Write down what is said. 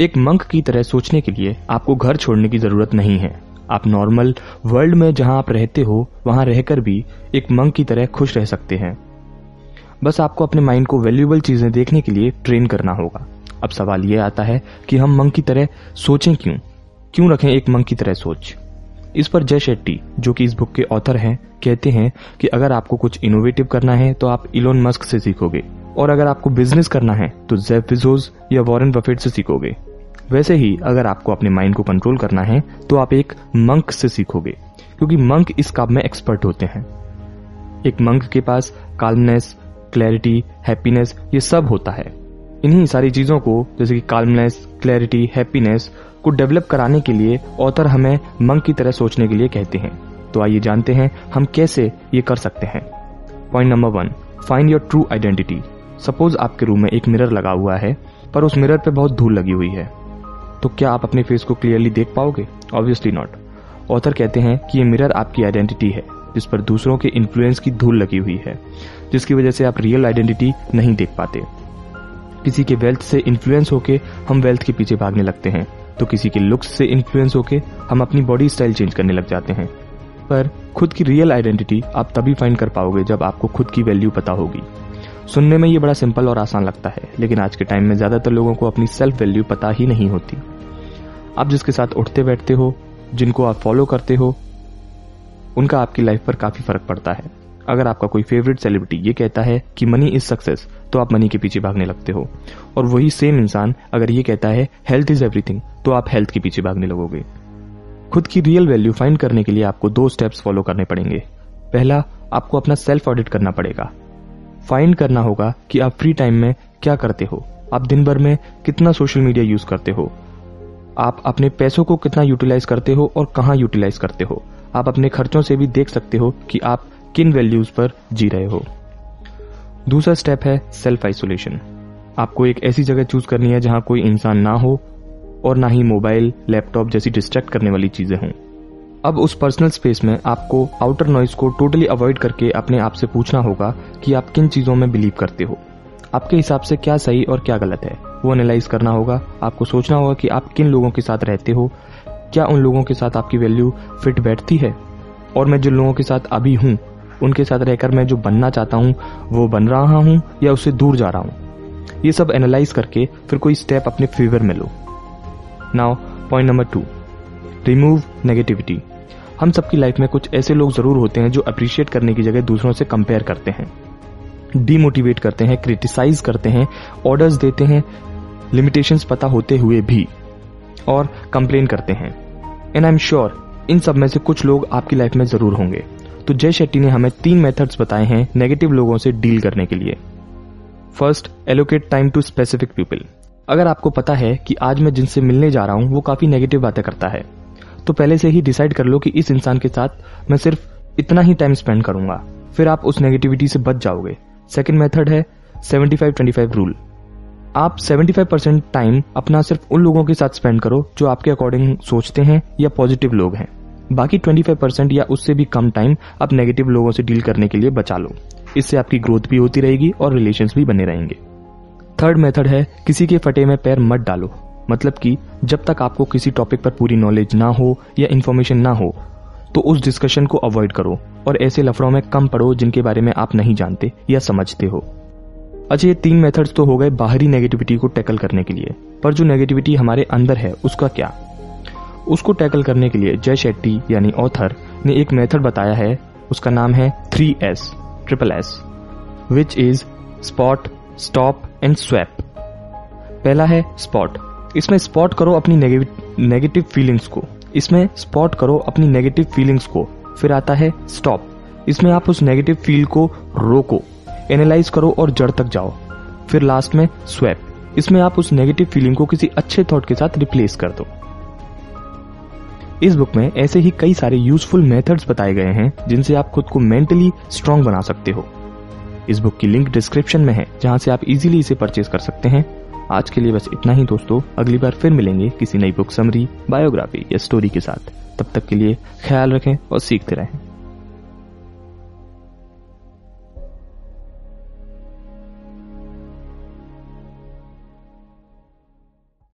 एक मंक की तरह सोचने के लिए आपको घर छोड़ने की ज़रूरत नहीं है। आप नॉर्मल वर्ल्ड में जहाँ आप रहते हो, वहाँ रहकर भी एक मंक की तरह खुश रह सकते हैं। बस आपको अपने माइंड को वैल्यूएबल चीज़ें देखने के लिए ट्रेन करना होगा। अब सवाल यह आता है कि हम मंक की तरह सोचें क्यों? क्यों रखें एक मंक की तरह सोच? इस पर जय शेट्टी, जो कि इस बुक के ऑथर हैं, कहते हैं कि अगर आपको कुछ इनोवेटिव करना है तो आप इलोन मस्क से सीखोगे। और अगर आपको बिज़नेस करना है तो जेफ बिजोज या वॉरेन बफेट से सीखोगे। वैसे ही, अगर आपको अपने माइंड को कंट्रोल करना है तो आप एक मंक से सीखोगे, क्योंकि मंक इस काम में एक्सपर्ट होते हैं। एक मंक के पास काल्मनेस क्लैरिटी हैप्पीनेस ये सब होता है। इन्हीं सारी चीज़ों को, जैसे कि काल्मनेस क्लैरिटी हैप्पीनेस को डेवलप कराने के लिए ऑथर हमें मंक की तरह सोचने के लिए कहते हैं। तो आइए जानते हैं, हम कैसे ये कर सकते हैं। Point number one find your true identity suppose आपके रूम में एक मिरर लगा हुआ है, पर उस मिरर पे बहुत धूल लगी हुई है। तो क्या आप अपने फेस को क्लियरली देख पाओगे? ऑब्वियसली नॉट ऑथर कहते हैं कि ये मिरर आपकी आइडेंटिटी है, जिस पर दूसरों के इन्फ्लुएंस की धूल लगी हुई है, जिसकी वजह से आप रियल आइडेंटिटी नहीं देख पाते। किसी के वेल्थ से इन्फ्लुएंस होके हम वेल्थ के पीछे भागने लगते हैं तो किसी के लुक्स से इन्फ्लुएंस होके हम अपनी बॉडी स्टाइल चेंज करने लग जाते हैं। पर खुद की रियल आइडेंटिटी आप तभी फाइंड कर पाओगे जब आपको खुद की वैल्यू पता होगी। सुनने में ये बड़ा सिंपल और आसान लगता है, लेकिन आज के टाइम में ज़्यादातर लोगों को अपनी सेल्फ वैल्यू पता ही नहीं होती। आप जिसके साथ उठते बैठते हो, जिनको आप फॉलो करते हो, उनका आपकी लाइफ पर काफ़ी फ़र्क पड़ता है। अगर आपका कोई फेवरेट सेलिब्रिटी ये कहता है कि मनी इज़ सक्सेस तो आप मनी के पीछे भागने लगते हो। और वही सेम इंसान अगर ये कहता है हेल्थ इज़ एवरीथिंग तो आप हेल्थ के पीछे भागने लगोगे। खुद की रियल वैल्यू फाइंड करने के लिए आपको दो स्टेप्स फॉलो करने पड़ेंगे। पहला, आपको अपना सेल्फ ऑडिट करना पड़ेगा। फाइंड करना होगा कि आप फ्री टाइम में क्या करते हो। आप दिन भर में कितना सोशल मीडिया यूज़ करते हो? आप अपने पैसों को कितना यूटिलाइज करते हो और कहाँ यूटिलाइज करते हो? आप अपने खर्चों से भी देख सकते हो कि आप किन वैल्यूज़ पर जी रहे हो। दूसरा स्टेप है सेल्फ आइसोलेशन आपको एक ऐसी जगह चूज़ करनी है जहाँ कोई इंसान ना हो और ना ही मोबाइल लैपटॉप जैसी डिस्ट्रैक्ट करने वाली चीज़ें हों। अब उस पर्सनल स्पेस में आपको आउटर नॉइज़ को टोटली अवॉइड करके अपने आप से पूछना होगा कि आप किन चीज़ों में बिलीव करते हो। आपके हिसाब से क्या सही और क्या गलत है? वो एनालाइज करना होगा। आपको सोचना होगा कि आप किन लोगों के साथ रहते हो। क्या उन लोगों के साथ आपकी वैल्यू फिट बैठती है? और मैं जिन लोगों के साथ अभी हूँ, उनके साथ रहकर मैं जो बनना चाहता हूँ, वो बन रहा हूँ या उससे दूर जा रहा हूँ? ये सब एनालाइज करके फिर कोई स्टेप अपने फेवर में लो। Now point number two remove negativity हम सबकी लाइफ में कुछ ऐसे लोग ज़रूर होते हैं जो अप्रिशिएट करने की जगह दूसरों से कंपेयर करते हैं डीमोटिवेट करते हैं क्रिटिसाइज करते हैं ऑर्डर्स देते हैं लिमिटेशंस पता होते हुए भी, और कंप्लेन करते हैं। एंड आई एम श्योर इन सब में से कुछ लोग आपकी लाइफ में ज़रूर होंगे। तो जय शेट्टी ने हमें तीन मेथड्स बताए हैं नेगेटिव लोगों से डील करने के लिए। First allocate time to specific people अगर आपको पता है कि आज मैं जिनसे मिलने जा रहा हूँ, वो काफ़ी नेगेटिव बातें करता है। तो पहले से ही डिसाइड कर लो कि इस इंसान के साथ मैं सिर्फ़ इतना ही टाइम स्पेंड करूँगा। फिर आप उस नेगेटिविटी से बच जाओगे। सेकेंड मेथड है 75-25 रूल आप 75 परसेंट टाइम अपना सिर्फ़ उन लोगों के साथ स्पेंड करो जो आपके अकॉर्डिंग सोचते हैं या पॉजिटिव लोग हैं। बाकी 25 परसेंट या उससे भी कम टाइम आप नेगेटिव लोगों से डील करने के लिए बचा लो। इससे आपकी ग्रोथ भी होती रहेगी और रिलेशन भी बने रहेंगे। थर्ड मेथड है किसी के फटे में पैर मत डालो। मतलब कि जब तक आपको किसी टॉपिक पर पूरी नॉलेज ना हो या इन्फॉर्मेशन ना हो तो उस डिस्कशन को अवॉइड करो और ऐसे लफड़ों में कम पढ़ो जिनके बारे में आप नहीं जानते या समझते हो। अच्छा ये तीन मेथड्स तो हो गए बाहरी नेगेटिविटी को टैकल करने के लिए। पर जो नेगेटिविटी हमारे अंदर है, उसका क्या? उसको टैकल करने के लिए जय शेट्टी यानी ऑथर ने एक मेथड बताया है, उसका नाम है three S triple S which is spot stop and swap पहला है स्पॉट इसमें स्पॉट करो अपनी नेगेटिव फीलिंग्स को। इसमें स्पॉट करो अपनी नेगेटिव फीलिंग्स को। फिर आता है स्टॉप इसमें आप उस नेगेटिव फील को रोको। एनालाइज करो और जड़ तक जाओ। फिर लास्ट में स्वैप इसमें आप उस नेगेटिव फीलिंग को किसी अच्छे थॉट के साथ रिप्लेस कर दो। इस बुक में ऐसे ही कई सारे यूजफुल मेथड्स बताए गए हैं, जिनसे आप खुद को मेंटली स्ट्रांग बना सकते हो। इस बुक की लिंक डिस्क्रिप्शन में है, जहाँ से आप इजीली इसे परचेज कर सकते हैं। आज के लिए बस इतना ही दोस्तों। अगली बार फिर मिलेंगे किसी नई बुक समरी बायोग्राफी या स्टोरी के साथ। तब तक के लिए ख्याल रखें और सीखते रहें।